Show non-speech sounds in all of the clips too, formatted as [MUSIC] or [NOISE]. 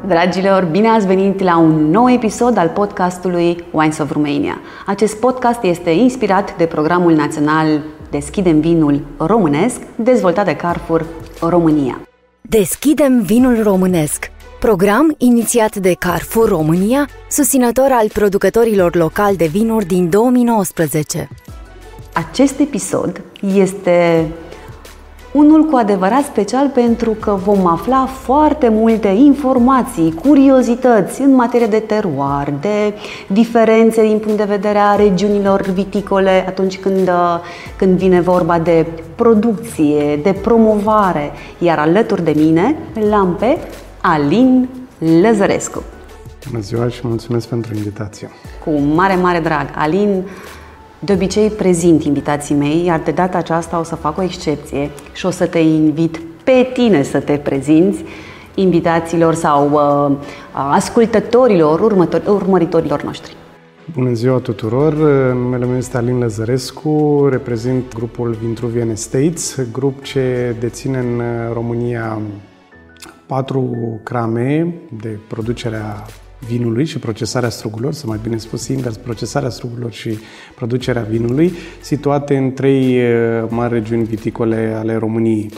Dragilor, bine ați venit la un nou episod al podcastului Wines of Romania. Acest podcast este inspirat de programul național Deschidem vinul românesc, dezvoltat de Carrefour România. Deschidem vinul românesc, program inițiat de Carrefour România, susținător al producătorilor locali de vinuri din 2019. Acest episod este unul cu adevărat special pentru că vom afla foarte multe informații, curiozități în materie de teroar, de diferențe din punct de vedere a regiunilor viticole atunci când, când vine vorba de producție, de promovare. Iar alături de mine l-am pe Alin Lăzărescu. Bună ziua și mulțumesc pentru invitație. Cu mare, mare drag. Alin de obicei prezint invitații mei, iar de data aceasta o să fac o excepție și o să te invit pe tine să te prezinți invitațiilor sau uh, ascultătorilor, următor, urmăritorilor noștri. Bună ziua tuturor! Numele meu este Alin Lăzărescu, reprezint grupul Vintruvian Estates, grup ce deține în România patru crame de producere a vinului și procesarea strugurilor, să mai bine spus invers, procesarea strugurilor și producerea vinului, situate în trei uh, mari regiuni viticole ale României.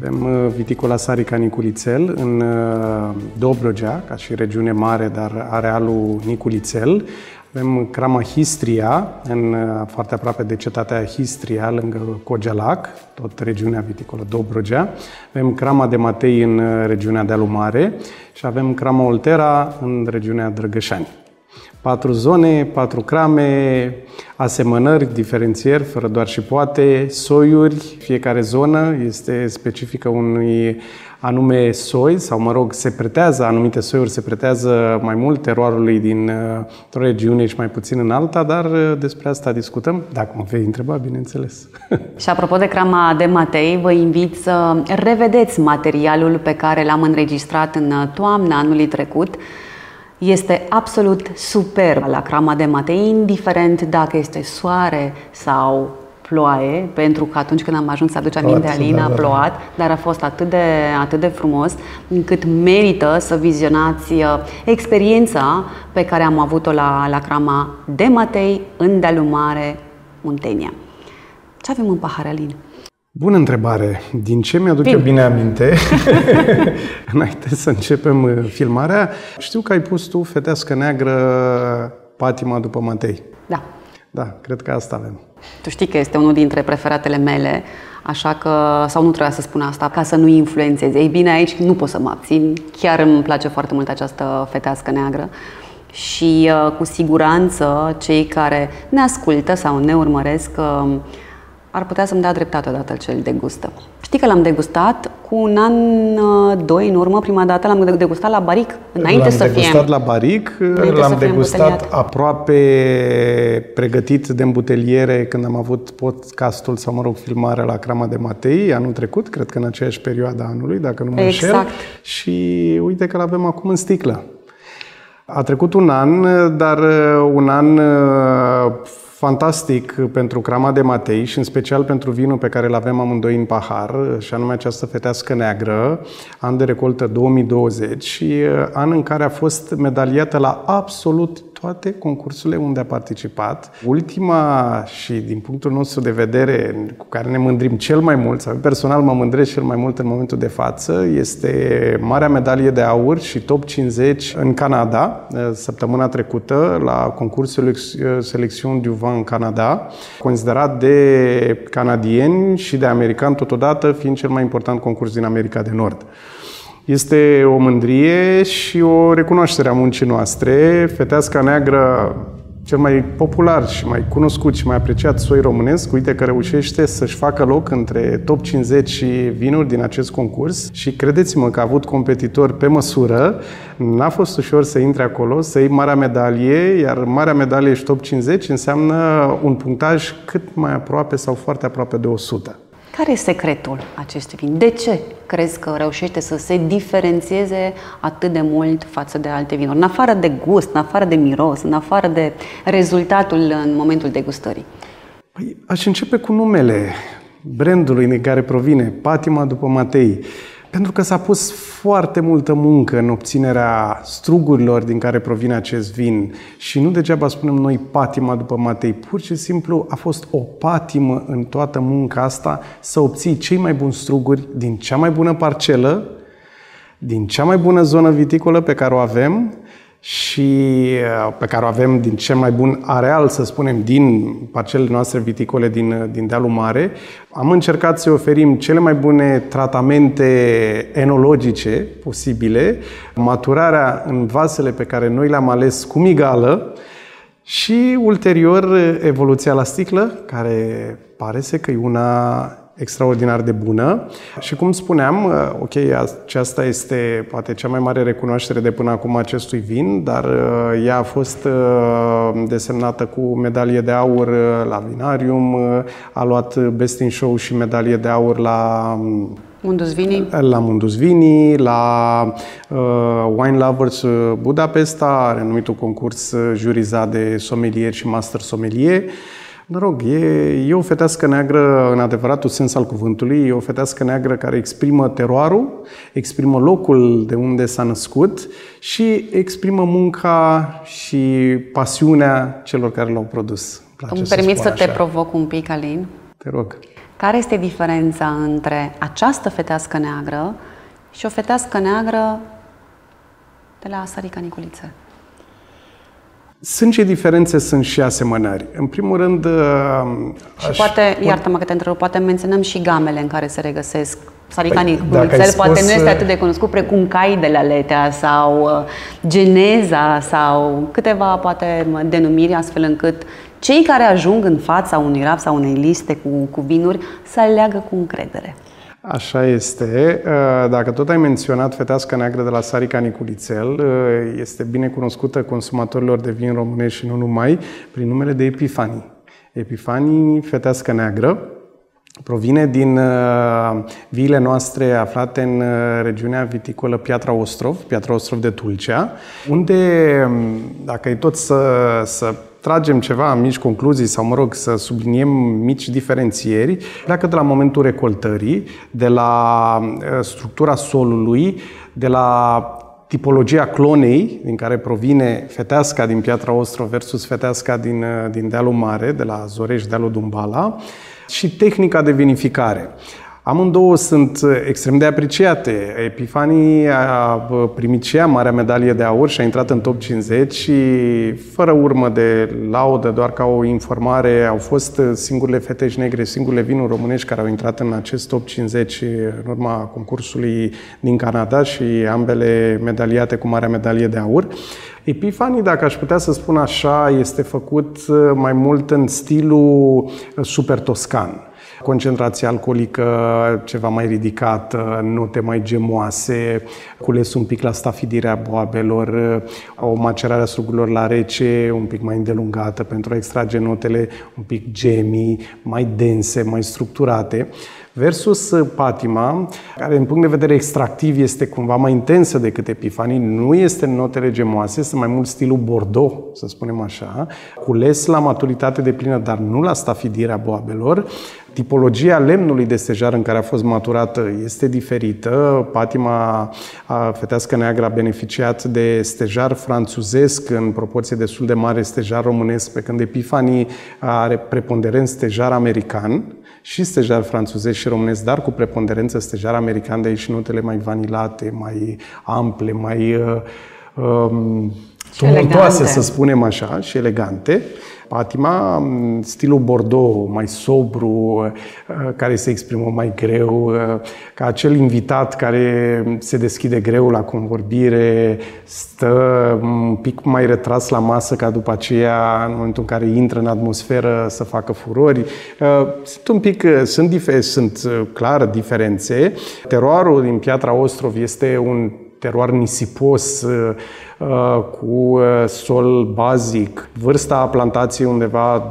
Avem uh, viticola Sarica Niculițel în uh, Dobrogea, ca și regiune mare, dar arealul Niculițel. Avem crama Histria, în, foarte aproape de cetatea Histria, lângă Cogelac, tot regiunea viticolă Dobrogea. Avem crama de Matei în regiunea de Alumare și avem crama Oltera în regiunea Drăgășani. Patru zone, patru crame, asemănări, diferențieri, fără doar și poate, soiuri. Fiecare zonă este specifică unui anume soi, sau mă rog, se pretează, anumite soiuri se pretează mai mult teroarului din o regiune și mai puțin în alta, dar despre asta discutăm, dacă mă vei întreba, bineînțeles. [LAUGHS] Și apropo de crama de Matei, vă invit să revedeți materialul pe care l-am înregistrat în toamna anului trecut, este absolut superb la crama de Matei, indiferent dacă este soare sau ploaie, pentru că atunci când am ajuns să aduce aminte, Alina, a da, da. plouat, dar a fost atât de, atât de frumos încât merită să vizionați uh, experiența pe care am avut-o la, la crama de Matei în dealul mare, Muntenia. Ce avem în pahar, Alin? Bună întrebare. Din ce mi-aduce bine, bine aminte, [LAUGHS] [LAUGHS] înainte să începem uh, filmarea, știu că ai pus tu Fetească Neagră Patima după Matei. Da. Da, cred că asta avem. Tu știi că este unul dintre preferatele mele, așa că, sau nu trebuia să spun asta, ca să nu influențezi. Ei bine, aici nu pot să mă abțin. Chiar îmi place foarte mult această fetească neagră și uh, cu siguranță cei care ne ascultă sau ne urmăresc uh, ar putea să-mi dea dreptate odată ce îl degustă. Știi că l-am degustat cu un an, uh, doi în urmă, prima dată l-am degustat la baric, înainte l-am să fie... L-am degustat la baric, l-am degustat aproape pregătit de îmbuteliere când am avut podcastul sau, mă rog, filmarea la Crama de Matei anul trecut, cred că în aceeași perioadă anului, dacă nu mă exact. înșel. Și uite că l-avem acum în sticlă. A trecut un an, dar uh, un an uh, fantastic pentru crama de Matei și în special pentru vinul pe care îl avem amândoi în pahar, și anume această fetească neagră, an de recoltă 2020 și uh, an în care a fost medaliată la absolut toate concursurile unde a participat. Ultima și din punctul nostru de vedere cu care ne mândrim cel mai mult, sau personal mă mândresc cel mai mult în momentul de față, este Marea Medalie de Aur și Top 50 în Canada, săptămâna trecută, la concursul Selecțion du Vin în Canada, considerat de canadieni și de americani totodată, fiind cel mai important concurs din America de Nord. Este o mândrie și o recunoaștere a muncii noastre. Feteasca neagră, cel mai popular și mai cunoscut și mai apreciat soi românesc, uite că reușește să-și facă loc între top 50 și vinuri din acest concurs și credeți-mă că a avut competitori pe măsură, n-a fost ușor să intre acolo, să iei marea medalie, iar marea medalie și top 50 înseamnă un punctaj cât mai aproape sau foarte aproape de 100. Care e secretul acestui vin? De ce crezi că reușește să se diferențieze atât de mult față de alte vinuri? În afară de gust, în afară de miros, în afară de rezultatul în momentul degustării. Păi, aș începe cu numele brandului din care provine, Patima după Matei. Pentru că s-a pus foarte multă muncă în obținerea strugurilor din care provine acest vin și nu degeaba spunem noi patima după Matei, pur și simplu a fost o patimă în toată munca asta să obții cei mai buni struguri din cea mai bună parcelă, din cea mai bună zonă viticolă pe care o avem și uh, pe care o avem din cel mai bun areal, să spunem, din parcelele noastre viticole din, uh, din dealul mare. Am încercat să oferim cele mai bune tratamente enologice posibile, maturarea în vasele pe care noi le-am ales cu migală și ulterior evoluția la sticlă, care pare să că e una extraordinar de bună și cum spuneam, uh, ok, aceasta este poate cea mai mare recunoaștere de până acum acestui vin, dar uh, ea a fost uh, desemnată cu medalie de aur la Vinarium, a luat Best in Show și medalie de aur la Mundus Vini. La Mundus Vini, la uh, Wine Lovers Budapesta, renumitul concurs jurizat de sommelier și master sommelier. Mă rog, e, e o fetească neagră în adevăratul sens al cuvântului, e o fetească neagră care exprimă teroarul, exprimă locul de unde s-a născut și exprimă munca și pasiunea celor care l-au produs. Îmi permit să, să te așa. provoc un pic, Alin? Te rog. Care este diferența între această fetească neagră și o fetească neagră de la Sarica Niculiță? Sunt și diferențe, sunt și asemănări. În primul rând... Uh, și aș... poate, iartă-mă că te întreb, poate menționăm și gamele în care se regăsesc Saricanii păi, Cruțel, poate nu este uh, atât de cunoscut precum Caidele Aletea sau uh, Geneza sau câteva, poate, denumiri astfel încât cei care ajung în fața unui rap sau unei liste cu, cu vinuri să aleagă cu încredere. Așa este. Uh, dacă tot ai menționat fetească neagră de la Sarica Niculițel, uh, este bine cunoscută consumatorilor de vin românești și nu numai, prin numele de Epifanii. Epifanii, fetească neagră, provine din uh, viile noastre aflate în regiunea viticolă Piatra Ostrov, Piatra Ostrov de Tulcea, unde, um, dacă e tot să, să tragem ceva mici concluzii sau, mă rog, să subliniem mici diferențieri, pleacă de la momentul recoltării, de la uh, structura solului, de la tipologia clonei din care provine feteasca din Piatra Ostro versus feteasca din, uh, din Dealul Mare, de la Zoreș, Dealul Dumbala, și tehnica de vinificare. Amândouă sunt uh, extrem de apreciate. Epifanii a primit și ea marea medalie de aur și a intrat în top 50 și fără urmă de laudă, doar ca o informare, au fost uh, singurele fete negre, singurele vinuri românești care au intrat în acest top 50 în urma concursului din Canada și ambele medaliate cu marea medalie de aur. Epifanii, dacă aș putea să spun așa, este făcut uh, mai mult în stilul super toscan. Concentrație alcoolică ceva mai ridicată, note mai gemoase, cules un pic la stafidirea boabelor, o macerare a sugurilor la rece un pic mai îndelungată pentru a extrage notele un pic gemii, mai dense, mai structurate versus patima, care în punct de vedere extractiv este cumva mai intensă decât epifanii, nu este în notele gemoase, este mai mult stilul Bordeaux, să spunem așa, cules la maturitate de plină, dar nu la stafidirea boabelor, Tipologia lemnului de stejar în care a fost maturată este diferită. Patima a fetească neagră a beneficiat de stejar franțuzesc în proporție destul de mare stejar românesc, pe când Epifanii are preponderent stejar american și stejar franțuzesc și românesc, dar cu preponderență stejar american, de aici notele mai vanilate, mai ample, mai uh, um, tumultoase, să spunem așa, și elegante. Patima, stilul Bordeaux, mai sobru, uh, care se exprimă mai greu, uh, ca acel invitat care se deschide greu la convorbire, stă un pic mai retras la masă ca după aceea, în momentul în care intră în atmosferă, să facă furori. Uh, sunt un pic, sunt, sunt clar diferențe. Teroarul din Piatra Ostrov este un teroar nisipos, Uh, cu uh, sol bazic. Vârsta plantației undeva 26-27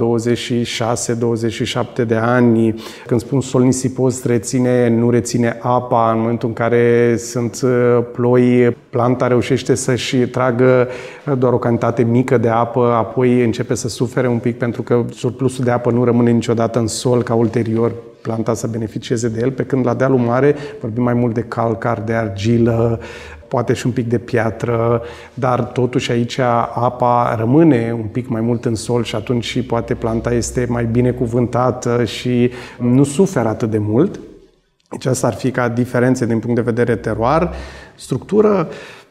de ani. Când spun sol nisipos, reține, nu reține apa. În momentul în care sunt uh, ploi, planta reușește să-și tragă doar o cantitate mică de apă, apoi începe să sufere un pic pentru că surplusul de apă nu rămâne niciodată în sol ca ulterior planta să beneficieze de el, pe când la dealul mare vorbim mai mult de calcar, de argilă, poate și un pic de piatră, dar totuși aici apa rămâne un pic mai mult în sol și atunci și poate planta este mai bine cuvântată și nu suferă atât de mult. Deci asta ar fi ca diferențe din punct de vedere teroar. Structură,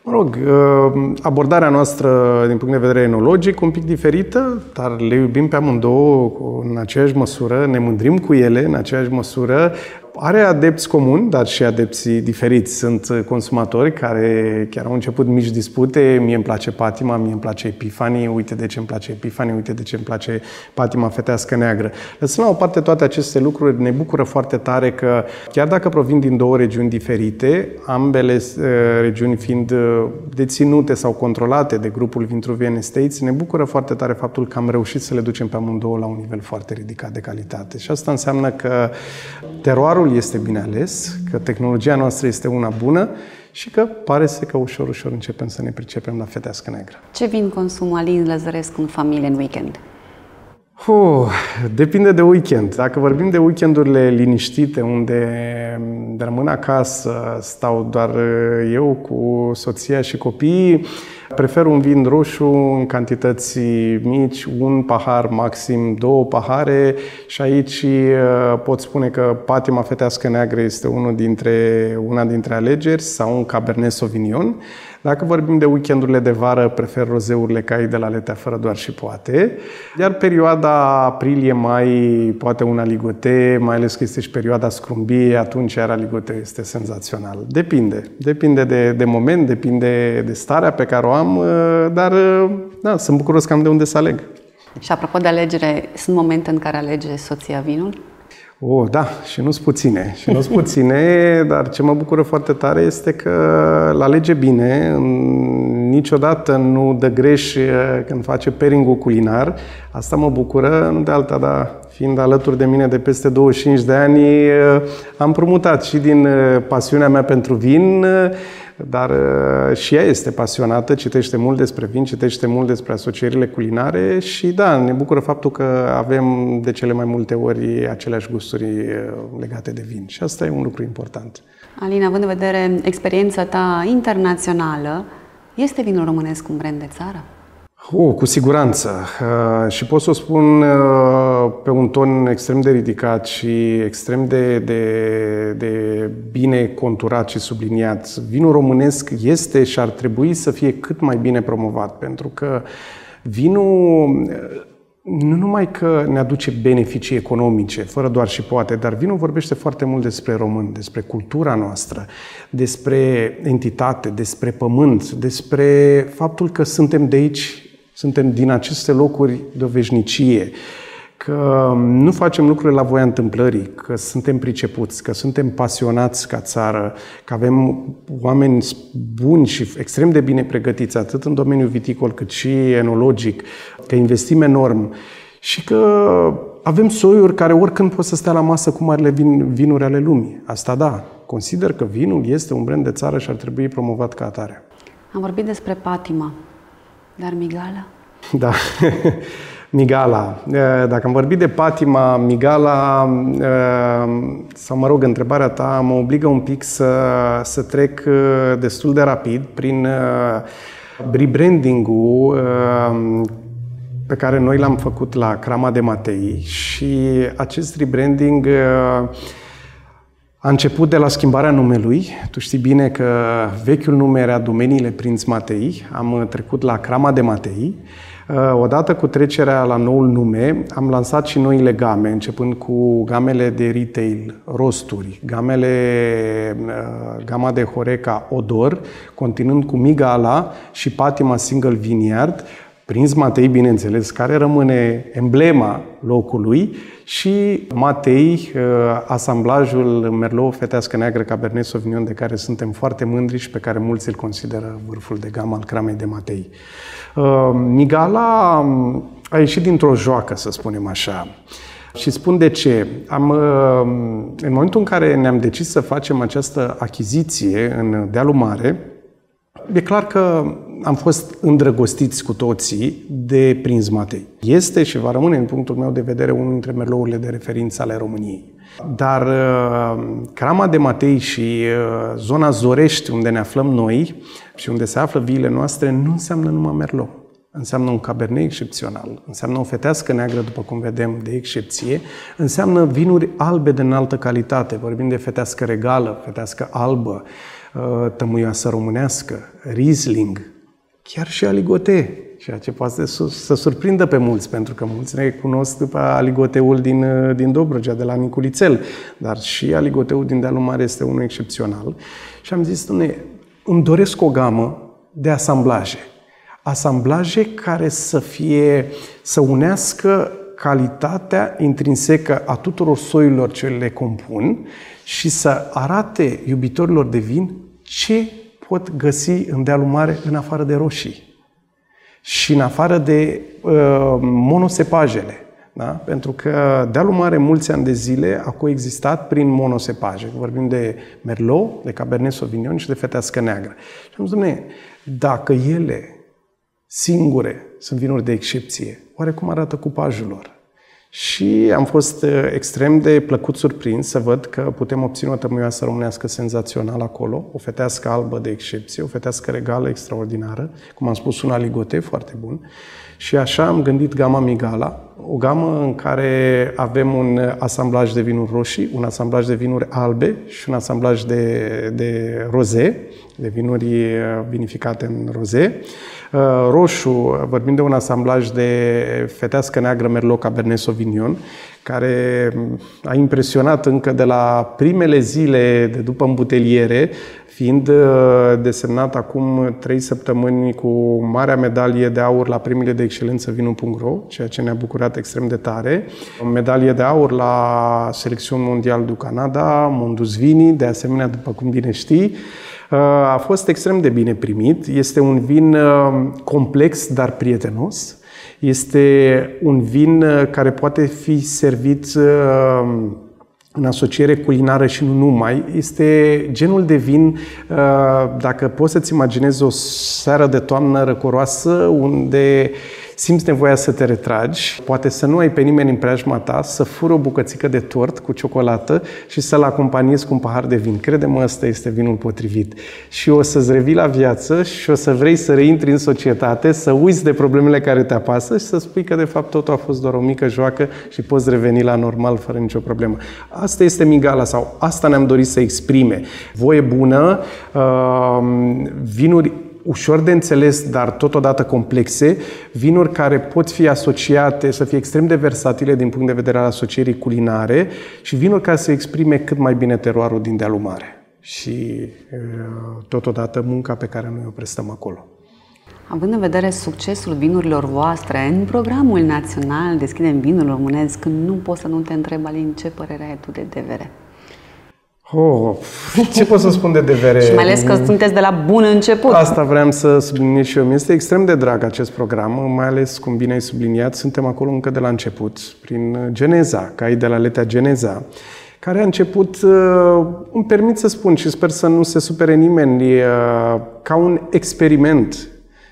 Mă rog, uh, abordarea noastră din punct de vedere enologic un pic diferită, dar le iubim pe amândouă în aceeași măsură, ne mândrim cu ele în aceeași măsură, are adepți comuni, dar și adepții diferiți. Sunt consumatori care chiar au început mici dispute. Mie îmi place patima, mie îmi place epifanii, uite de ce îmi place epifanii, uite de ce îmi place patima fetească neagră. Lăsând la o parte toate aceste lucruri, ne bucură foarte tare că, chiar dacă provin din două regiuni diferite, ambele uh, regiuni fiind uh, deținute sau controlate de grupul Vintruvian Estates, ne bucură foarte tare faptul că am reușit să le ducem pe amândouă la un nivel foarte ridicat de calitate. Și asta înseamnă că teroarul sectorul este bine ales, că tehnologia noastră este una bună și că pare să că ușor, ușor începem să ne pricepem la fetească neagră. Ce vin consumă Alin Lăzărescu în familie în weekend? Uh, depinde de weekend. Dacă vorbim de weekendurile liniștite, unde rămân acasă, stau doar eu cu soția și copiii, Prefer un vin roșu în cantități mici, un pahar maxim, două pahare și aici uh, pot spune că patima fetească neagră este unul dintre, una dintre alegeri sau un Cabernet Sauvignon. Dacă vorbim de weekendurile de vară, prefer rozeurile cai de la Letea fără doar și poate. Iar perioada aprilie-mai, poate una ligote, mai ales că este și perioada scrumbie, atunci iar ligote este senzațional. Depinde. Depinde de, de moment, depinde de starea pe care o am, uh, dar uh, da, sunt bucuros că am de unde să aleg. Și apropo de alegere, sunt momente în care alege soția vinul? Oh, da, și nu-s puține. Și nu-s puține, dar ce mă bucură foarte tare este că la alege bine, niciodată nu dă greș uh, când face pairing culinar. Asta mă bucură, nu de alta, dar fiind alături de mine de peste 25 de ani, am promutat și din pasiunea mea pentru vin, dar uh, și ea este pasionată, citește mult despre vin, citește mult despre asocierile culinare și da, ne bucură faptul că avem de cele mai multe ori aceleași gusturi uh, legate de vin și asta e un lucru important. Alina, având în vedere experiența ta internațională, este vinul românesc un brand de țară? Oh, cu siguranță. Uh, și pot să o spun uh, pe un ton extrem de ridicat și extrem de, de, de bine conturat și subliniat. Vinul românesc este și ar trebui să fie cât mai bine promovat, pentru că vinul nu numai că ne aduce beneficii economice, fără doar și poate, dar vinul vorbește foarte mult despre român, despre cultura noastră, despre entitate, despre pământ, despre faptul că suntem de aici suntem din aceste locuri de o veșnicie, că nu facem lucrurile la voia întâmplării, că suntem pricepuți, că suntem pasionați ca țară, că avem oameni buni și extrem de bine pregătiți, atât în domeniul viticol cât și enologic, că investim enorm și că avem soiuri care oricând pot să stea la masă cu marile vin, vinuri ale lumii. Asta da, consider că vinul este un brand de țară și ar trebui promovat ca atare. Am vorbit despre patima. Dar Migala? Da, [LAUGHS] Migala. Dacă am vorbit de patima, Migala, sau mă rog, întrebarea ta mă obligă un pic să, să trec destul de rapid prin rebranding-ul pe care noi l-am făcut la Crama de Matei și acest rebranding a început de la schimbarea numelui. Tu știi bine că vechiul nume era Domeniile Prinț Matei. Am trecut la Crama de Matei. Uh, odată cu trecerea la noul nume, am lansat și noile game, începând cu gamele de retail, rosturi, gamele, uh, gama de Horeca Odor, continuând cu Migala și Patima Single Vineyard, Prinț Matei, bineînțeles, care rămâne emblema locului și Matei, uh, asamblajul Merlot Fetească Neagră Cabernet Sauvignon, de care suntem foarte mândri și pe care mulți îl consideră vârful de gamă al cramei de Matei. Uh, Migala um, a ieșit dintr-o joacă, să spunem așa. Și spun de ce. Am, uh, în momentul în care ne-am decis să facem această achiziție în Dealul Mare, e clar că am fost îndrăgostiți cu toții de Prinz Matei. Este și va rămâne, în punctul meu de vedere, unul dintre merlourile de referință ale României. Dar uh, Crama de Matei și uh, zona Zorești, unde ne aflăm noi și unde se află viile noastre, nu înseamnă numai merlot. Înseamnă un cabernet excepțional, înseamnă o fetească neagră, după cum vedem, de excepție, înseamnă vinuri albe de înaltă calitate, vorbim de fetească regală, fetească albă, uh, tămâioasă românească, Riesling, chiar și aligote, ceea ce poate să surprindă pe mulți, pentru că mulți ne cunosc după aligoteul din, din Dobrogea, de la Niculițel, dar și aligoteul din Dealul Mare este unul excepțional. Și am zis, domne, îmi doresc o gamă de asamblaje. Asamblaje care să fie, să unească calitatea intrinsecă a tuturor soiurilor ce le compun și să arate iubitorilor de vin ce pot găsi în dealul mare în afară de roșii și în afară de uh, monosepajele. Da? Pentru că dealul mare mulți ani de zile a coexistat prin monosepaje. Vorbim de Merlot, de Cabernet Sauvignon și de fetească neagră. Și am zis, dacă ele singure sunt vinuri de excepție, oare cum arată cupajul lor? Și am fost uh, extrem de plăcut surprins să văd că putem obține o tămâioasă românească senzațională acolo, o fetească albă de excepție, o fetească regală extraordinară, cum am spus, un aligote foarte bun. Și așa am gândit gama Migala, o gamă în care avem un asamblaj de vinuri roșii, un asamblaj de vinuri albe și un asamblaj de, de roze, de vinuri uh, vinificate în roze. Uh, roșu, vorbim de un asamblaj de fetească neagră Merlot Cabernet Sauvignon, care a impresionat încă de la primele zile de după îmbuteliere, fiind uh, desemnat acum trei săptămâni cu marea medalie de aur la primele de excelență vinu.ro, ceea ce ne-a bucurat extrem de tare. O medalie de aur la Selecțiun Mondial du Canada, Mondus Vini, de asemenea, după cum bine știi. Uh, a fost extrem de bine primit. Este un vin uh, complex, dar prietenos. Este un vin uh, care poate fi servit în asociere culinară și nu numai, este genul de vin, dacă poți să-ți imaginezi o seară de toamnă răcoroasă, unde simți nevoia să te retragi, poate să nu ai pe nimeni în preajma ta, să fură o bucățică de tort cu ciocolată și să-l acompaniezi cu un pahar de vin. Crede-mă, ăsta este vinul potrivit. Și o să-ți revii la viață și o să vrei să reintri în societate, să uiți de problemele care te apasă și să spui că de fapt totul a fost doar o mică joacă și poți reveni la normal fără nicio problemă. Asta este Migala sau asta ne-am dorit să exprime. Voie bună, uh, vinuri ușor de înțeles, dar totodată complexe, vinuri care pot fi asociate, să fie extrem de versatile din punct de vedere al asocierii culinare și vinuri care să exprime cât mai bine teroarul din dealul mare și totodată munca pe care noi o prestăm acolo. Având în vedere succesul vinurilor voastre, în programul național Deschidem vinul românesc, nu pot să nu te întreb, Alin, ce părere ai tu de devere? Oh, ce pot să spun de devere? și mai ales că sunteți de la bun început. Asta vreau să subliniez și eu. Mi este extrem de drag acest program, mai ales, cum bine ai subliniat, suntem acolo încă de la început, prin Geneza, ca de la Letea Geneza, care a început, uh, îmi permit să spun și sper să nu se supere nimeni, uh, ca un experiment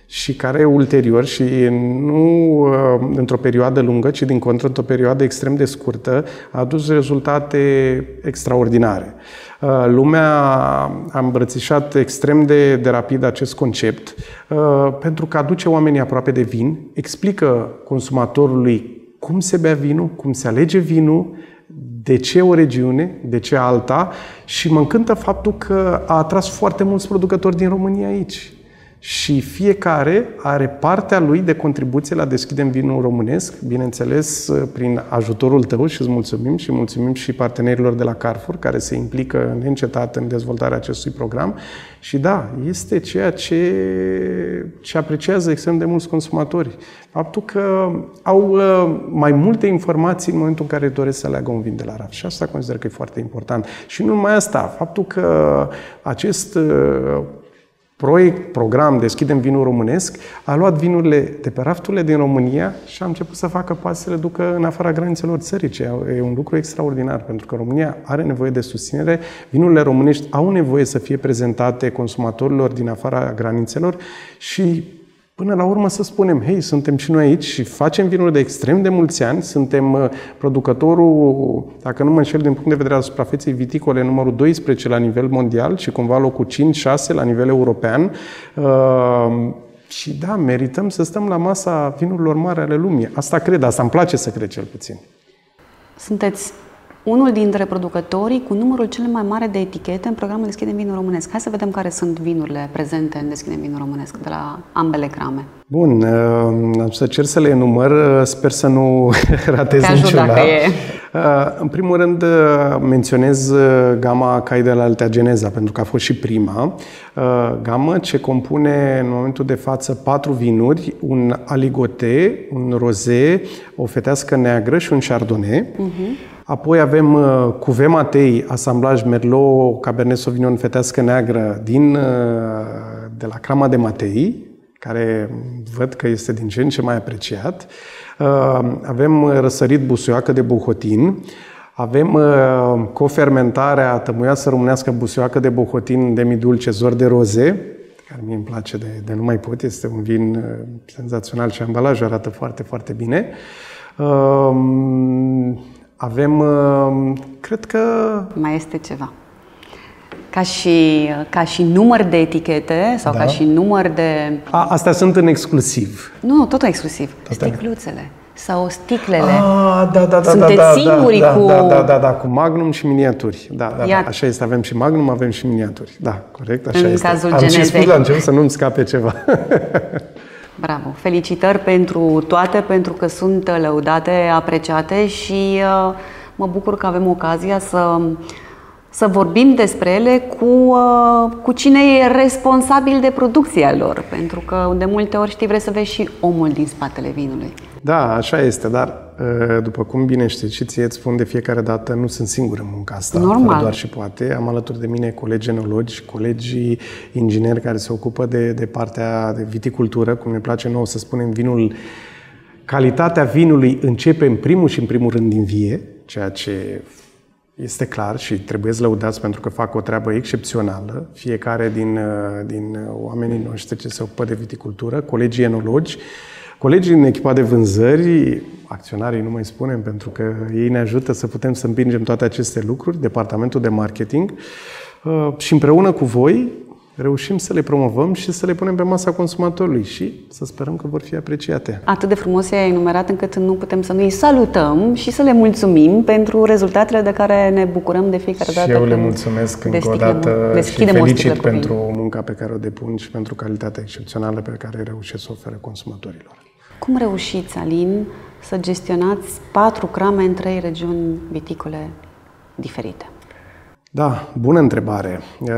și care ulterior și nu uh, într-o perioadă lungă, ci din contră într-o perioadă extrem de scurtă, a adus rezultate extraordinare. Uh, lumea a îmbrățișat extrem de, de rapid acest concept uh, pentru că aduce oamenii aproape de vin, explică consumatorului cum se bea vinul, cum se alege vinul, de ce o regiune, de ce alta și mă încântă faptul că a atras foarte mulți producători din România aici și fiecare are partea lui de contribuție la Deschidem Vinul Românesc, bineînțeles prin ajutorul tău și îți mulțumim și mulțumim și partenerilor de la Carrefour care se implică neîncetat în dezvoltarea acestui program și da, este ceea ce, ce apreciază extrem de mulți consumatori. Faptul că au uh, mai multe informații în momentul în care doresc să aleagă un vin de la raft. Și asta consider că e foarte important. Și nu numai asta, faptul că acest uh, proiect, program Deschidem vinul românesc, a luat vinurile de pe rafturile din România și a început să facă pas să le ducă în afara granițelor țării, ce e un lucru extraordinar, pentru că România are nevoie de susținere, vinurile românești au nevoie să fie prezentate consumatorilor din afara granițelor și Până la urmă să spunem, hei, suntem și noi aici și facem vinuri de extrem de mulți ani, suntem uh, producătorul, dacă nu mă înșel, din punct de vedere al suprafeței viticole, numărul 12 la nivel mondial și cumva locul 5-6 la nivel european. Uh, și da, merităm să stăm la masa vinurilor mari ale lumii. Asta cred, asta îmi place să cred cel puțin. Sunteți unul dintre producătorii cu numărul cel mai mare de etichete în programul Deschidem Vinul Românesc. Hai să vedem care sunt vinurile prezente în Deschidem Vinul Românesc de la ambele crame. Bun, uh, am să cer să le enumăr, uh, sper să nu [LAUGHS] ratez niciuna. Dacă e. Uh, în primul rând menționez gama Cai de la Altea Geneza, pentru că a fost și prima gamă ce compune în momentul de față patru vinuri, un aligote, un roze, o fetească neagră și un chardonnay. Uh-huh. Apoi avem uh, Cuve Matei, asamblaj Merlot, Cabernet Sauvignon, fetească neagră din, uh, de la Crama de Matei, care văd că este din ce în ce mai apreciat. Uh, avem răsărit busuioacă de Bohotin, avem uh, cofermentarea tămuioasă românească busuioacă de Bohotin, demidulce, zor de roze, care mie îmi place de, de nu mai pot, este un vin uh, senzațional și ambalajul arată foarte, foarte bine. Uh, avem, uh, cred că... Mai este ceva. Ca și, ca și număr de etichete sau da. ca și număr de... A, astea sunt în exclusiv. Nu, nu, tot în exclusiv. Toate. Sticluțele sau sticlele. Ah, da, da, da, Sunteți da, da, singurii da, cu... Da, da, da, da, cu Magnum și miniaturi. Da, da, da, așa este, avem și Magnum, avem și miniaturi. Da, corect, așa în este. cazul Am genezei. și spus la început să nu-mi scape ceva. [LAUGHS] Bravo! Felicitări pentru toate, pentru că sunt lăudate, apreciate și uh, mă bucur că avem ocazia să, să vorbim despre ele cu, uh, cu cine e responsabil de producția lor, pentru că de multe ori știi, vrei să vezi și omul din spatele vinului. Da, așa este, dar uh, după cum bine știi și ție îți spun de fiecare dată, nu sunt singur în munca asta, Normal. doar și poate. Am alături de mine colegi enologi, colegi ingineri care se ocupă de, de partea de viticultură, cum ne place nouă să spunem, vinul Calitatea vinului începe în primul și în primul rând din vie, ceea ce este clar și trebuie să lăudați pentru că fac o treabă excepțională, fiecare din, uh, din oamenii noștri ce se ocupă de viticultură, colegii enologi, colegii în echipa de vânzări, acționarii nu mai spunem pentru că ei ne ajută să putem să împingem toate aceste lucruri, departamentul de marketing uh, și împreună cu voi reușim să le promovăm și să le punem pe masa consumatorului și să sperăm că vor fi apreciate. Atât de frumos e enumerat încât nu putem să nu-i salutăm și să le mulțumim pentru rezultatele de care ne bucurăm de fiecare dată. Și eu le mulțumesc încă o dată și felicit pentru munca pe care o depun și pentru calitatea excepțională pe care reușesc să ofere consumatorilor. Cum reușiți, Alin, să gestionați patru crame în trei regiuni viticole diferite? Da, bună întrebare. Uh,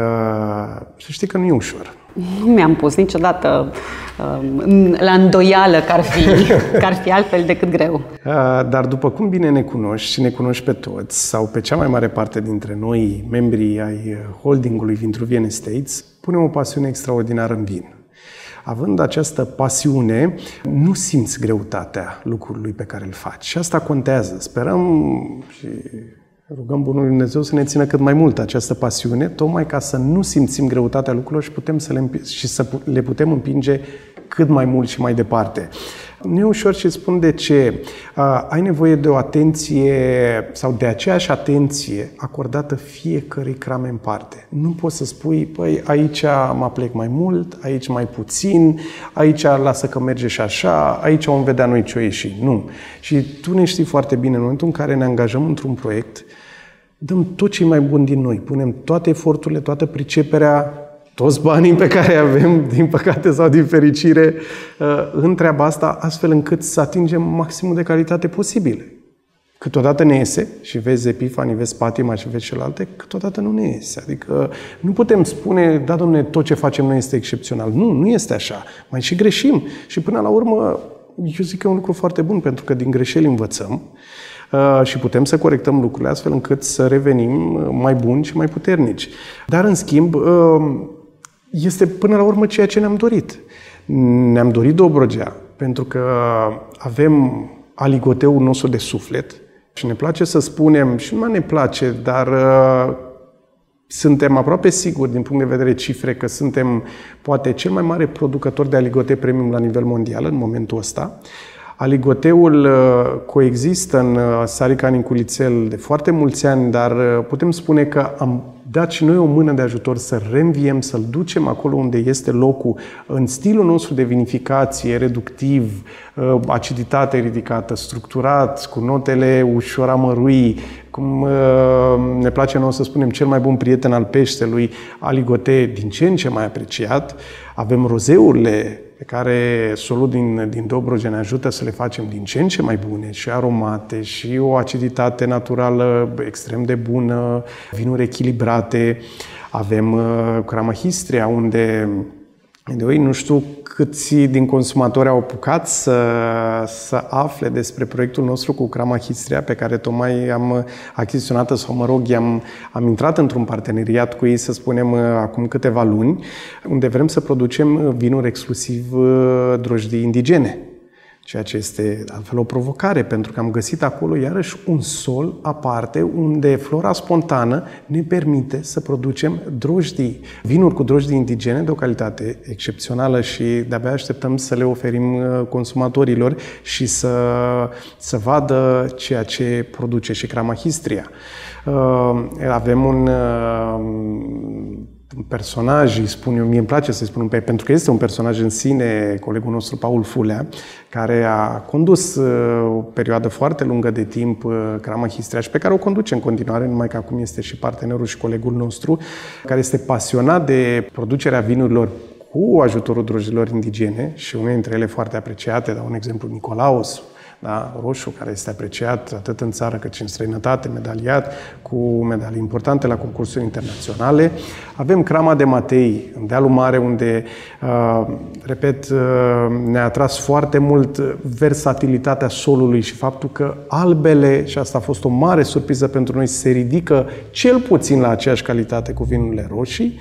să știi că nu e ușor. Nu mi-am pus niciodată uh, la îndoială că ar fi, [LAUGHS] că ar fi altfel decât greu. Uh, dar după cum bine ne cunoști și ne cunoști pe toți, sau pe cea mai mare parte dintre noi, membrii ai holdingului Vintruvian Estates, punem o pasiune extraordinară în vin. Având această pasiune, nu simți greutatea lucrului pe care îl faci. Și asta contează. Sperăm și Rugăm Bunul Dumnezeu să ne țină cât mai mult această pasiune, tocmai ca să nu simțim greutatea lucrurilor și, putem să le, și să le putem împinge cât mai mult și mai departe. Nu e ușor și spun de ce. ai nevoie de o atenție sau de aceeași atenție acordată fiecărei crame în parte. Nu poți să spui, păi aici mă plec mai mult, aici mai puțin, aici lasă că merge și așa, aici vom vedea noi ce o ieși. Nu. Și tu ne știi foarte bine, în momentul în care ne angajăm într-un proiect, dăm tot ce mai bun din noi, punem toate eforturile, toată priceperea, toți banii pe care îi avem, din păcate sau din fericire, uh, în treaba asta, astfel încât să atingem maximul de calitate posibil. Câteodată ne iese și vezi Epifani, vezi Patima și vezi celelalte, câteodată nu ne iese. Adică nu putem spune, da, domne, tot ce facem noi este excepțional. Nu, nu este așa. Mai și greșim. Și până la urmă, eu zic că e un lucru foarte bun, pentru că din greșeli învățăm Uh, și putem să corectăm lucrurile astfel încât să revenim uh, mai buni și mai puternici. Dar, în schimb, uh, este până la urmă ceea ce ne-am dorit. Ne-am dorit Dobrogea pentru că avem aligoteul nostru de suflet și ne place să spunem, și nu mai ne place, dar uh, suntem aproape siguri din punct de vedere cifre că suntem poate cel mai mare producător de aligote premium la nivel mondial în momentul ăsta. Aligoteul uh, coexistă în uh, Sarica Niculițel de foarte mulți ani, dar uh, putem spune că am dat și noi o mână de ajutor să reînviem, să-l ducem acolo unde este locul, în stilul nostru de vinificație, reductiv, aciditate ridicată, structurat, cu notele ușor amărui, cum ne place nouă să spunem, cel mai bun prieten al peștelui, aligote din ce în ce mai apreciat. Avem rozeurile pe care solul din, din Dobrogea ne ajută să le facem din ce în ce mai bune și aromate și o aciditate naturală extrem de bună, vinuri echilibrate. Avem uh, Cramahistria, unde de nu știu câți din consumatori au apucat să, să afle despre proiectul nostru cu Crama Histria, pe care tocmai am achiziționat sau, mă rog, am, am intrat într-un parteneriat cu ei, să spunem, acum câteva luni, unde vrem să producem vinuri exclusiv uh, drojdii indigene ceea ce este altfel o provocare, pentru că am găsit acolo iarăși un sol aparte unde flora spontană ne permite să producem drojdii, vinuri cu drojdii indigene de o calitate excepțională și de-abia așteptăm să le oferim uh, consumatorilor și să, să vadă ceea ce produce și Cramahistria. Uh, avem un uh, un personaj, îi spun eu, mie îmi place să-i spun, pentru că este un personaj în sine, colegul nostru Paul Fulea, care a condus uh, o perioadă foarte lungă de timp uh, Crama Histria și pe care o conduce în continuare, numai că acum este și partenerul și colegul nostru, care este pasionat de producerea vinurilor cu ajutorul drojilor indigene și unele dintre ele foarte apreciate, dau un exemplu Nicolaus, da? roșu, care este apreciat atât în țară cât și în străinătate, medaliat cu medalii importante la concursuri internaționale. Avem Crama de Matei, în dealul mare, unde, uh, repet, uh, ne-a atras foarte mult versatilitatea solului și faptul că albele, și asta a fost o mare surpriză pentru noi, se ridică cel puțin la aceeași calitate cu vinurile roșii.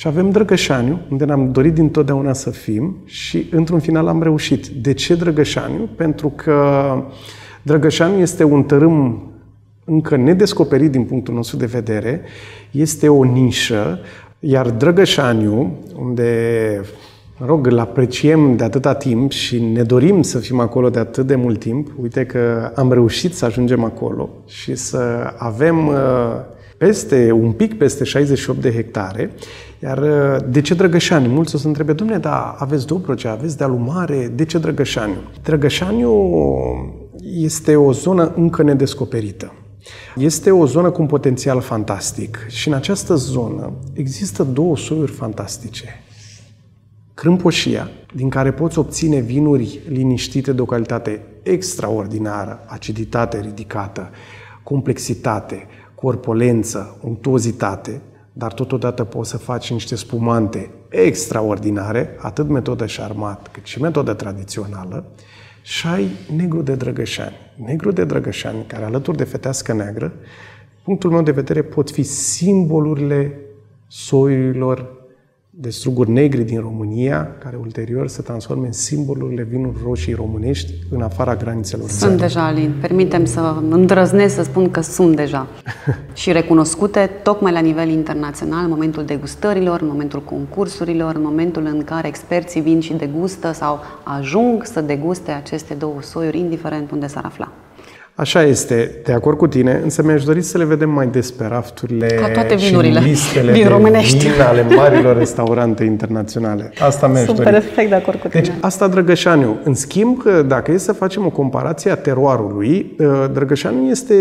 Și avem Drăgășaniu, unde ne-am dorit dintotdeauna să fim și într-un final am reușit. De ce Drăgășaniu? Pentru că Drăgășaniu este un tărâm încă nedescoperit din punctul nostru de vedere, este o nișă, iar Drăgășaniu, unde mă rog, îl apreciem de atâta timp și ne dorim să fim acolo de atât de mult timp. Uite că am reușit să ajungem acolo și să avem uh, peste, un pic peste 68 de hectare iar uh, de ce Drăgășani? Mulți o să întrebe, domne, da, aveți Dobrogea, aveți dealul mare, de ce Drăgășaniu? Drăgășaniu este o zonă încă nedescoperită. Este o zonă cu un potențial fantastic și în această zonă există două soiuri fantastice. Crâmpoșia, din care poți obține vinuri liniștite de o calitate extraordinară, aciditate ridicată, complexitate, corpolență, untuozitate, dar totodată poți să faci niște spumante extraordinare, atât metodă șarmat cât și metodă tradițională, și ai negru de drăgășani. Negru de drăgășani, care alături de fetească neagră, punctul meu de vedere, pot fi simbolurile soiurilor de struguri negri din România, care ulterior se transforme în simbolurile vinuri roșii românești în afara granițelor Sunt țării. deja, Alin. Permitem să îndrăznesc să spun că sunt deja [LAUGHS] și recunoscute tocmai la nivel internațional, în momentul degustărilor, în momentul concursurilor, în momentul în care experții vin și degustă sau ajung să deguste aceste două soiuri, indiferent unde s-ar afla. Așa este, de acord cu tine, însă mi-aș dori să le vedem mai des pe rafturile Ca toate vinurile și listele din de românești. vin ale marilor restaurante internaționale. Asta mi-aș Sunt dori. perfect de acord cu tine. Deci asta Drăgășaniu. În schimb, dacă e să facem o comparație a teroarului, Drăgășaniu este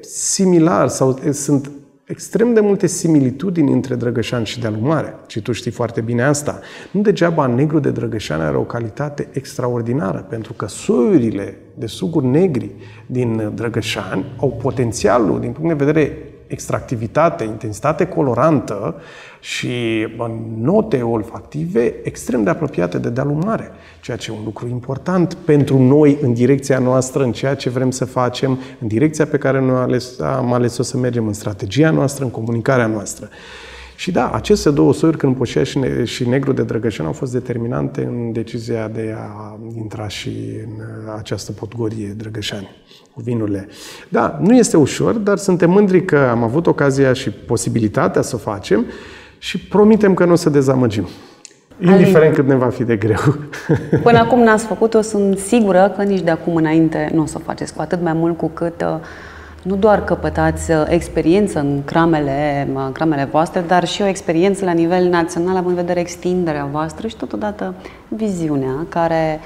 similar sau sunt extrem de multe similitudini între Drăgășan și Dealul Mare. Și tu știi foarte bine asta. Nu degeaba negru de Drăgășan are o calitate extraordinară, pentru că soiurile de suguri negri din Drăgășan au potențialul, din punct de vedere extractivitate, intensitate colorantă și note olfactive extrem de apropiate de dealul mare, ceea ce e un lucru important pentru noi în direcția noastră, în ceea ce vrem să facem, în direcția pe care noi ales, am ales-o să mergem, în strategia noastră, în comunicarea noastră. Și da, aceste două soiuri, când Poșea și, ne- și Negru de Drăgășan, au fost determinante în decizia de a intra și în uh, această potgorie Drăgășani cu vinurile. Da, nu este ușor, dar suntem mândri că am avut ocazia și posibilitatea să o facem și promitem că nu o să dezamăgim. Indiferent cât ne va fi de greu. Până acum n-ați făcut-o, sunt sigură că nici de acum înainte nu o să o faceți, cu atât mai mult cu cât uh, nu doar căpătați uh, experiență în cramele, uh, cramele voastre, dar și o experiență la nivel național, având în vedere extinderea voastră și totodată viziunea care,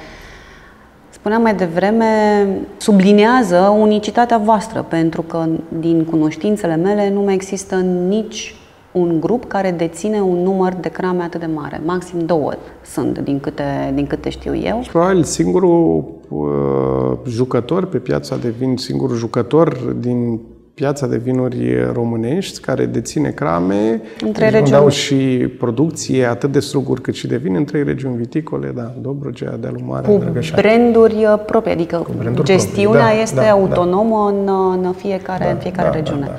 spuneam mai devreme, sublinează unicitatea voastră, pentru că din cunoștințele mele nu mai există nici un grup care deține un număr de crame atât de mare. Maxim două sunt, din câte, din câte știu eu. Probabil singurul uh, jucător pe piața de vin, singurul jucător din piața de vinuri românești care deține crame, Între deci regiuni. unde au și producție atât de struguri cât și de vin, în trei regiuni viticole, da, Dobrogea, Dealul Mare, Cu Drăgășani. branduri uh, proprii, adică branduri gestiunea proprii, da, este da, da. autonomă în, în fiecare, în fiecare da, regiune. Da, da, da.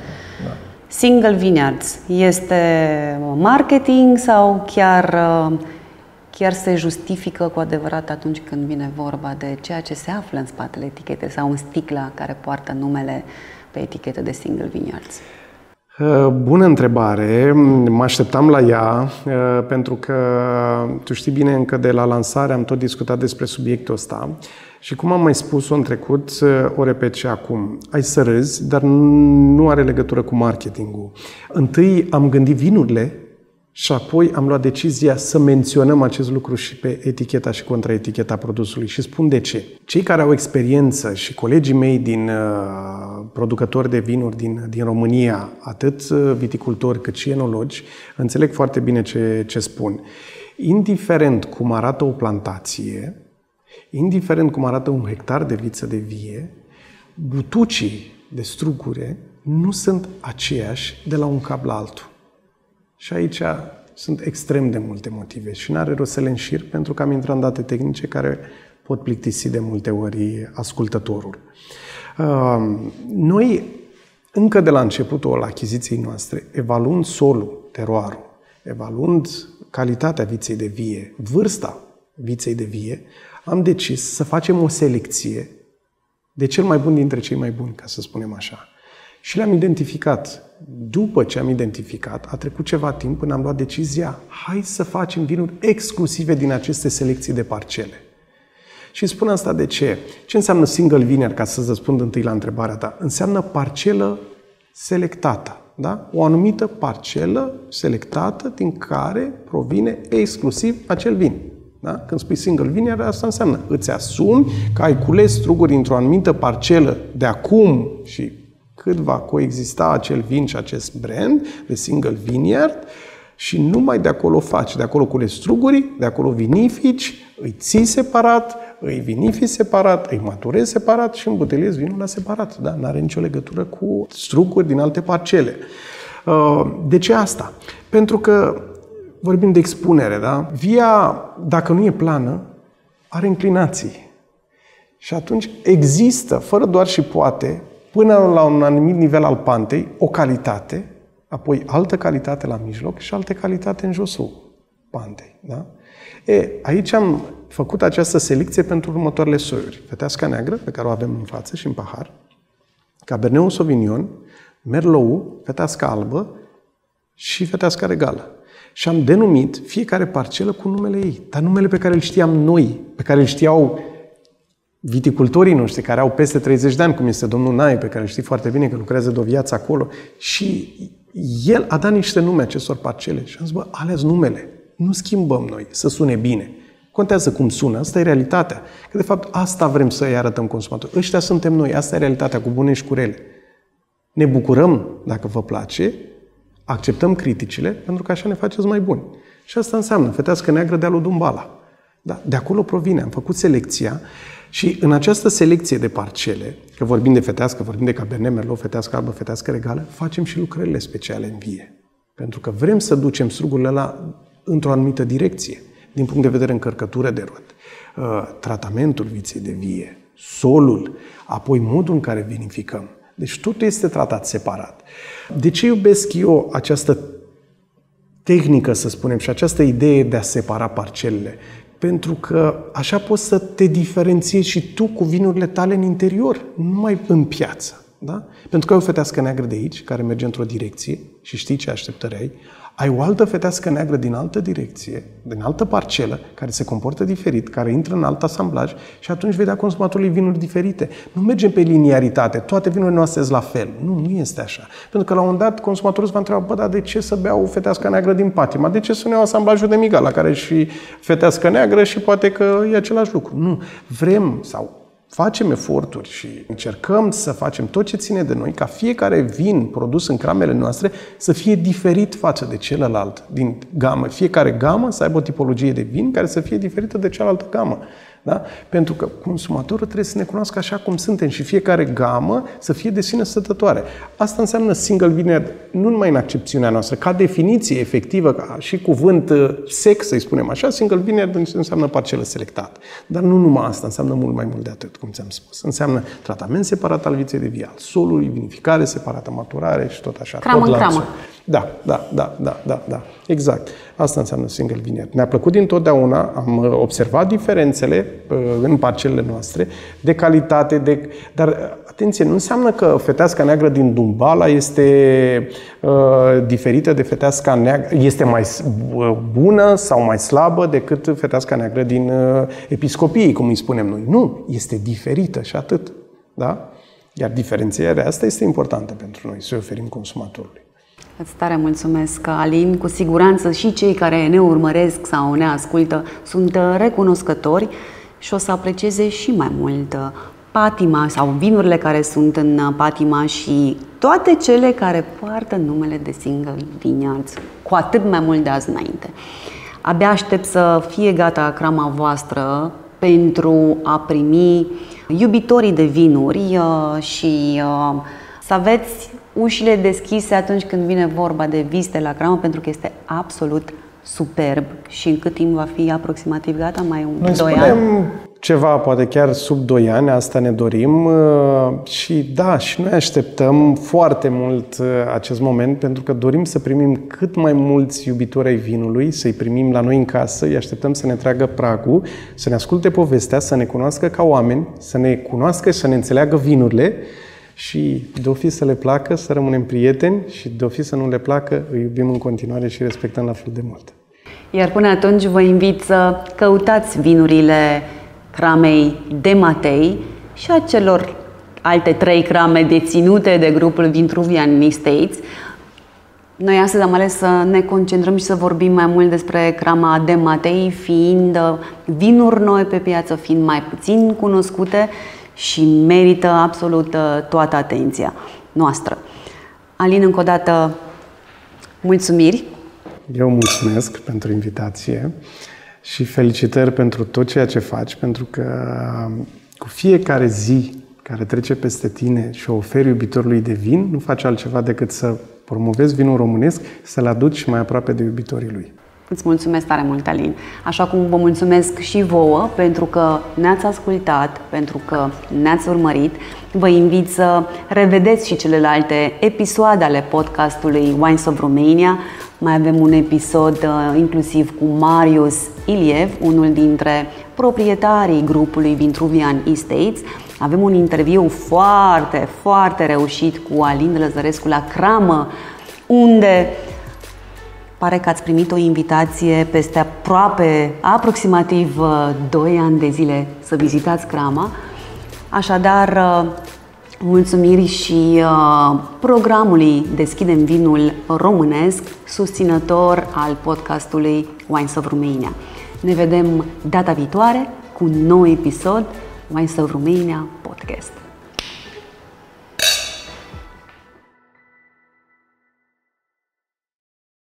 Single Vineyards este marketing sau chiar, uh, chiar se justifică cu adevărat atunci când vine vorba de ceea ce se află în spatele etichetei sau în sticla care poartă numele pe etichetă de Single Vineyards? Uh, Bună întrebare, mă așteptam la ea, uh, pentru că tu știi bine, încă de la lansare am tot discutat despre subiectul ăsta și cum am mai spus-o în trecut, uh, o repet și acum. Ai să râzi, dar nu are legătură cu marketingul. Întâi am gândit vinurile și apoi am luat decizia să menționăm acest lucru și pe eticheta și contraeticheta produsului. Și spun de ce. Cei care au experiență și colegii mei din uh, producători de vinuri din, din România, atât uh, viticultori cât și enologi, înțeleg foarte bine ce, ce spun. Indiferent cum arată o plantație, indiferent cum arată un hectar de viță de vie, butucii de strugure nu sunt aceiași de la un cap la altul. Și aici sunt extrem de multe motive și n-are rost să le înșir pentru că am intrat în date tehnice care pot plictisi de multe ori ascultătorul. Uh, Noi, încă de la începutul achiziției noastre, evaluând solul, teroarul, evaluând calitatea viței de vie, vârsta viței de vie, am decis să facem o selecție de cel mai bun dintre cei mai buni, ca să spunem așa. Și le-am identificat. După ce am identificat, a trecut ceva timp până am luat decizia, hai să facem vinuri exclusive din aceste selecții de parcele. Și spun asta de ce? Ce înseamnă single vineyard, ca să răspund întâi la întrebarea ta? Înseamnă parcelă selectată. Da? O anumită parcelă selectată din care provine exclusiv acel vin. Da? Când spui single vineyard, asta înseamnă îți asumi că ai cules struguri într-o anumită parcelă de acum și cât va coexista acel vin și acest brand de single vineyard și numai de acolo faci. De acolo cules strugurii, de acolo vinifici, îi ții separat, îi vinifici separat, îi maturezi separat și îmbuteliezi vinul la separat. Da? Nu are nicio legătură cu struguri din alte parcele. Uh, De ce asta? Pentru că vorbim de expunere, da? Via, dacă nu e plană, are inclinații. Și atunci există, fără doar și poate, până la un anumit nivel al pantei, o calitate, apoi altă calitate la mijloc și altă calitate în josul pantei. Da? E, aici am făcut această selecție pentru următoarele soiuri. Feteasca neagră, pe care o avem în față și în pahar, Cabernet Sauvignon, Merlot, feteasca albă și feteasca regală. Și am denumit fiecare parcelă cu numele ei, dar numele pe care îl știam noi, pe care îl știau viticultorii noștri care au peste 30 de ani, cum este domnul Nai, pe care îl știi foarte bine că lucrează de o viață acolo, și el a dat niște nume acestor parcele și am zis, bă, ales numele, nu schimbăm noi, să sune bine. Contează cum sună, asta e realitatea. Că de fapt asta vrem să îi arătăm consumatorii. Ăștia suntem noi, asta e realitatea, cu bune și cu rele. Ne bucurăm dacă vă place, acceptăm criticile, pentru că așa ne faceți mai buni. Și asta înseamnă fetească neagră de alu Dumbala. Da, de acolo provine. Am făcut selecția și în această selecție de parcele, că vorbim de fetească, vorbim de Cabernet Merlot, fetească albă, fetească regală, facem și lucrările speciale în vie. Pentru că vrem să ducem strugurile la într-o anumită direcție, din punct de vedere încărcătură de rod, uh, tratamentul viței de vie, solul, apoi modul în care vinificăm. Deci totul este tratat separat. De ce iubesc eu această tehnică, să spunem, și această idee de a separa parcelele. Pentru că așa poți să te diferențiezi și tu cu vinurile tale în interior, nu numai în piață. Da? Pentru că ai o fetească neagră de aici, care merge într-o direcție și știi ce așteptări ai, ai o altă fetească neagră din altă direcție, din altă parcelă, care se comportă diferit, care intră în alt asamblaj și atunci vedea consumatorului vinuri diferite. Nu mergem pe liniaritate, toate vinurile noastre sunt la fel. Nu, nu este așa. Pentru că la un moment dat consumatorul se va întreba, bă, dar de ce să bea o fetească neagră din patima? De ce să nu iau asamblajul de miga la care și fetească neagră și poate că e același lucru? Nu. Vrem sau facem eforturi și încercăm să facem tot ce ține de noi ca fiecare vin produs în cramele noastre să fie diferit față de celălalt din gamă. Fiecare gamă să aibă o tipologie de vin care să fie diferită de cealaltă gamă. Da? Pentru că consumatorul trebuie să ne cunoască așa cum suntem și fiecare gamă să fie de sine stătătoare. Asta înseamnă single vineyard, nu numai în accepțiunea noastră, ca definiție efectivă, ca și cuvânt uh, sex, să-i spunem așa, single vineyard înseamnă parcelă selectată. Dar nu numai asta, înseamnă mult mai mult de atât, cum ți-am spus. Înseamnă tratament separat al viței de vial, solului, vinificare separată, maturare și tot așa. Cramă tot în cramă. Da, da, da, da, da, da. Exact. Asta înseamnă single vineyard. Ne-a plăcut dintotdeauna, am uh, observat diferențele uh, în parcelele noastre de calitate, de... dar uh, atenție, nu înseamnă că feteasca neagră din Dumbala este uh, diferită de feteasca neagră, este mai bună sau mai slabă decât feteasca neagră din uh, episcopii, cum îi spunem noi. Nu, este diferită și atât. Da? Iar diferențierea asta este importantă pentru noi, să oferim consumatorului. Îți tare mulțumesc, Alin. Cu siguranță și cei care ne urmăresc sau ne ascultă sunt recunoscători și o să aprecieze și mai mult patima sau vinurile care sunt în patima și toate cele care poartă numele de single vineyards, cu atât mai mult de azi înainte. Abia aștept să fie gata crama voastră pentru a primi iubitorii de vinuri uh, și uh, să aveți ușile deschise atunci când vine vorba de vizite la cramă, pentru că este absolut superb. Și în cât timp va fi aproximativ gata? Mai un Noi 2 ani? ceva, poate chiar sub 2 ani, asta ne dorim uh, și da, și noi așteptăm foarte mult uh, acest moment pentru că dorim să primim cât mai mulți iubitori ai vinului, să-i primim la noi în casă, îi așteptăm să ne tragă pragul, să ne asculte povestea, să ne cunoască ca oameni, să ne cunoască și să ne înțeleagă vinurile și de-o fi să le placă, să rămânem prieteni și de-o fi să nu le placă, îi iubim în continuare și respectăm la fel de mult. Iar până atunci vă invit să căutați vinurile cramei de Matei și a celor alte trei crame deținute de grupul Vintruvian Estates. Noi astăzi am ales să ne concentrăm și să vorbim mai mult despre crama de Matei, fiind vinuri noi pe piață, fiind mai puțin cunoscute și merită absolut uh, toată atenția noastră. Alin, încă o dată, mulțumiri! Eu mulțumesc pentru invitație și felicitări pentru tot ceea ce faci, pentru că cu fiecare zi care trece peste tine și o oferi iubitorului de vin, nu faci altceva decât să promovezi vinul românesc, să-l aduci mai aproape de iubitorii lui. Îți mulțumesc tare mult, Alin. Așa cum vă mulțumesc și vouă pentru că ne-ați ascultat, pentru că ne-ați urmărit. Vă invit să revedeți și celelalte episoade ale podcastului Wines of Romania. Mai avem un episod uh, inclusiv cu Marius Iliev, unul dintre proprietarii grupului Vintruvian Estates. Avem un interviu foarte, foarte reușit cu Alin Lăzărescu la Cramă, unde Pare că ați primit o invitație peste aproape, aproximativ 2 uh, ani de zile să vizitați Crama. Așadar, uh, mulțumiri și uh, programului Deschidem Vinul Românesc, susținător al podcastului Wines of Romania. Ne vedem data viitoare cu un nou episod Wines of Romania Podcast.